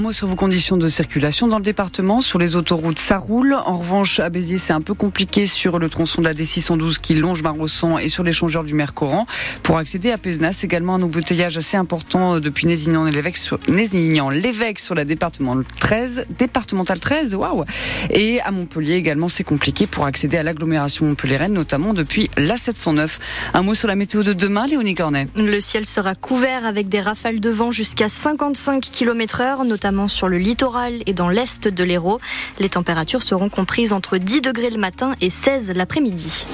Un mot sur vos conditions de circulation dans le département. Sur les autoroutes, ça roule. En revanche, à Béziers, c'est un peu compliqué sur le tronçon de la D612 qui longe Marossan et sur l'échangeur du Mercoran. Pour accéder à Pézenas, également un embouteillage assez important depuis Nézignan-l'Évêque sur, sur la département 13, départementale 13, waouh! Et à Montpellier également, c'est compliqué pour accéder à l'agglomération montpelliéraine, notamment depuis la 709. Un mot sur la météo de demain, Léonie Cornet. Le ciel sera couvert avec des rafales de vent jusqu'à 55 km heure, notamment sur le littoral et dans l'est de l'Hérault. Les températures seront comprises entre 10 degrés le matin et 16 l'après-midi.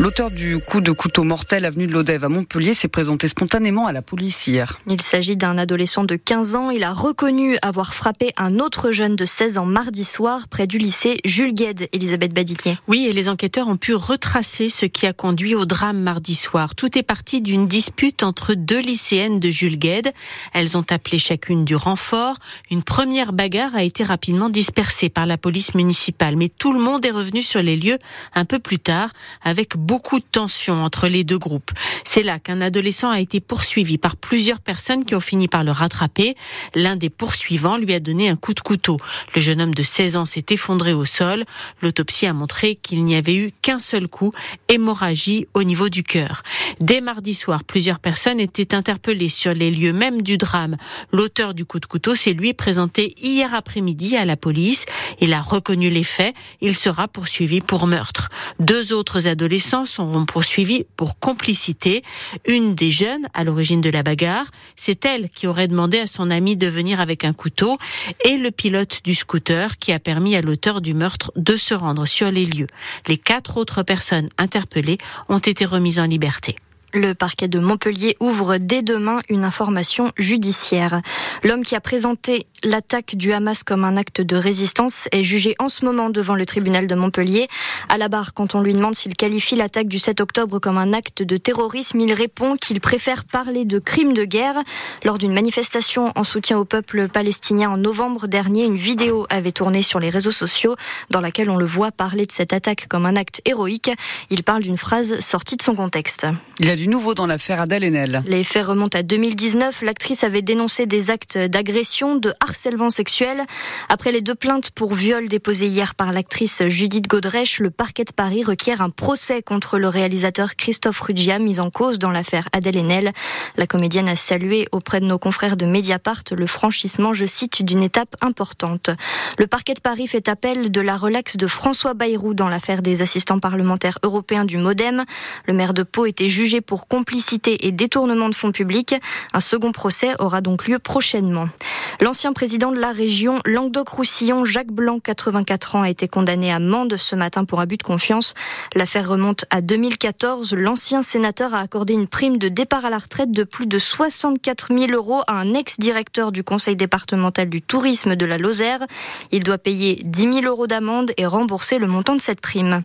L'auteur du coup de couteau mortel avenue de l'Odève à Montpellier s'est présenté spontanément à la police hier. Il s'agit d'un adolescent de 15 ans. Il a reconnu avoir frappé un autre jeune de 16 ans mardi soir près du lycée Jules Gued, Elisabeth Baditier. Oui, et les enquêteurs ont pu retracer ce qui a conduit au drame mardi soir. Tout est parti d'une dispute entre deux lycéennes de Jules Gued. Elles ont appelé chacune du renfort. Une première bagarre a été rapidement dispersée par la police municipale, mais tout le monde est revenu sur les lieux un peu plus tard avec beaucoup de tension entre les deux groupes. C'est là qu'un adolescent a été poursuivi par plusieurs personnes qui ont fini par le rattraper. L'un des poursuivants lui a donné un coup de couteau. Le jeune homme de 16 ans s'est effondré au sol. L'autopsie a montré qu'il n'y avait eu qu'un seul coup, hémorragie au niveau du cœur. Dès mardi soir, plusieurs personnes étaient interpellées sur les lieux même du drame. L'auteur du coup de couteau s'est lui présenté hier après-midi à la police. Il a reconnu les faits. Il sera poursuivi pour meurtre. Deux autres adolescents seront poursuivis pour complicité. Une des jeunes à l'origine de la bagarre, c'est elle qui aurait demandé à son ami de venir avec un couteau et le pilote du scooter qui a permis à l'auteur du meurtre de se rendre sur les lieux. Les quatre autres personnes interpellées ont été remises en liberté. Le parquet de Montpellier ouvre dès demain une information judiciaire. L'homme qui a présenté l'attaque du Hamas comme un acte de résistance est jugé en ce moment devant le tribunal de Montpellier. À la barre, quand on lui demande s'il qualifie l'attaque du 7 octobre comme un acte de terrorisme, il répond qu'il préfère parler de crime de guerre. Lors d'une manifestation en soutien au peuple palestinien en novembre dernier, une vidéo avait tourné sur les réseaux sociaux dans laquelle on le voit parler de cette attaque comme un acte héroïque. Il parle d'une phrase sortie de son contexte nouveau dans l'affaire Adèle Haenel. Les faits remontent à 2019. L'actrice avait dénoncé des actes d'agression, de harcèlement sexuel. Après les deux plaintes pour viol déposées hier par l'actrice Judith Godrèche, le parquet de Paris requiert un procès contre le réalisateur Christophe Ruggia, mis en cause dans l'affaire Adèle Haenel. La comédienne a salué auprès de nos confrères de Mediapart le franchissement, je cite, d'une étape importante. Le parquet de Paris fait appel de la relaxe de François Bayrou dans l'affaire des assistants parlementaires européens du Modem. Le maire de Pau était jugé pour complicité et détournement de fonds publics. Un second procès aura donc lieu prochainement. L'ancien président de la région Languedoc-Roussillon, Jacques Blanc, 84 ans, a été condamné à Mende ce matin pour abus de confiance. L'affaire remonte à 2014. L'ancien sénateur a accordé une prime de départ à la retraite de plus de 64 000 euros à un ex-directeur du conseil départemental du tourisme de la Lozère. Il doit payer 10 000 euros d'amende et rembourser le montant de cette prime.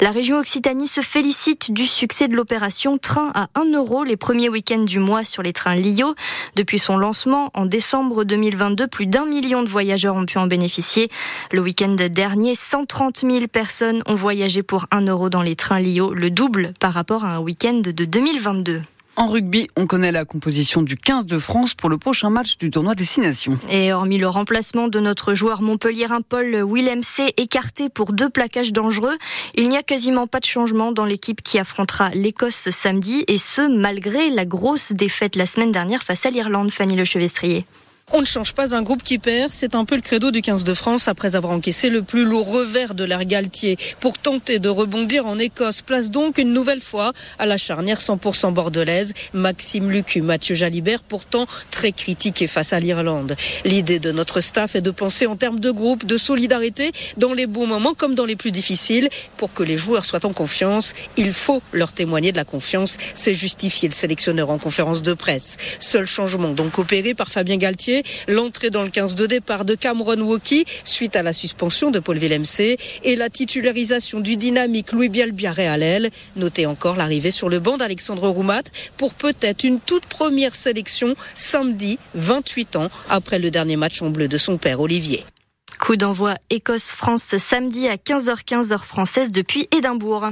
La région Occitanie se félicite du succès de l'opération Train à 1 euro les premiers week-ends du mois sur les trains Lio. Depuis son lancement en décembre 2022, plus d'un million de voyageurs ont pu en bénéficier. Le week-end dernier, 130 000 personnes ont voyagé pour 1 euro dans les trains Lio, le double par rapport à un week-end de 2022. En rugby, on connaît la composition du 15 de France pour le prochain match du tournoi Destination. Et hormis le remplacement de notre joueur montpelliérain Paul Willem C écarté pour deux plaquages dangereux, il n'y a quasiment pas de changement dans l'équipe qui affrontera l'Écosse samedi et ce malgré la grosse défaite la semaine dernière face à l'Irlande, Fanny Lechevestrier. On ne change pas un groupe qui perd, c'est un peu le credo du 15 de France après avoir encaissé le plus lourd revers de l'air Galtier. Pour tenter de rebondir en Écosse, place donc une nouvelle fois à la charnière 100% bordelaise, Maxime Lucu, Mathieu Jalibert, pourtant très critiqué face à l'Irlande. L'idée de notre staff est de penser en termes de groupe, de solidarité, dans les bons moments comme dans les plus difficiles. Pour que les joueurs soient en confiance, il faut leur témoigner de la confiance. C'est justifié le sélectionneur en conférence de presse. Seul changement donc opéré par Fabien Galtier l'entrée dans le 15 de départ de Cameron Woki suite à la suspension de Paul Villemc et la titularisation du dynamique Louis Bielbiaré à l'aile. Notez encore l'arrivée sur le banc d'Alexandre Roumat pour peut-être une toute première sélection samedi, 28 ans après le dernier match en bleu de son père Olivier. Coup d'envoi Écosse-France samedi à 15h15 heure française depuis Édimbourg.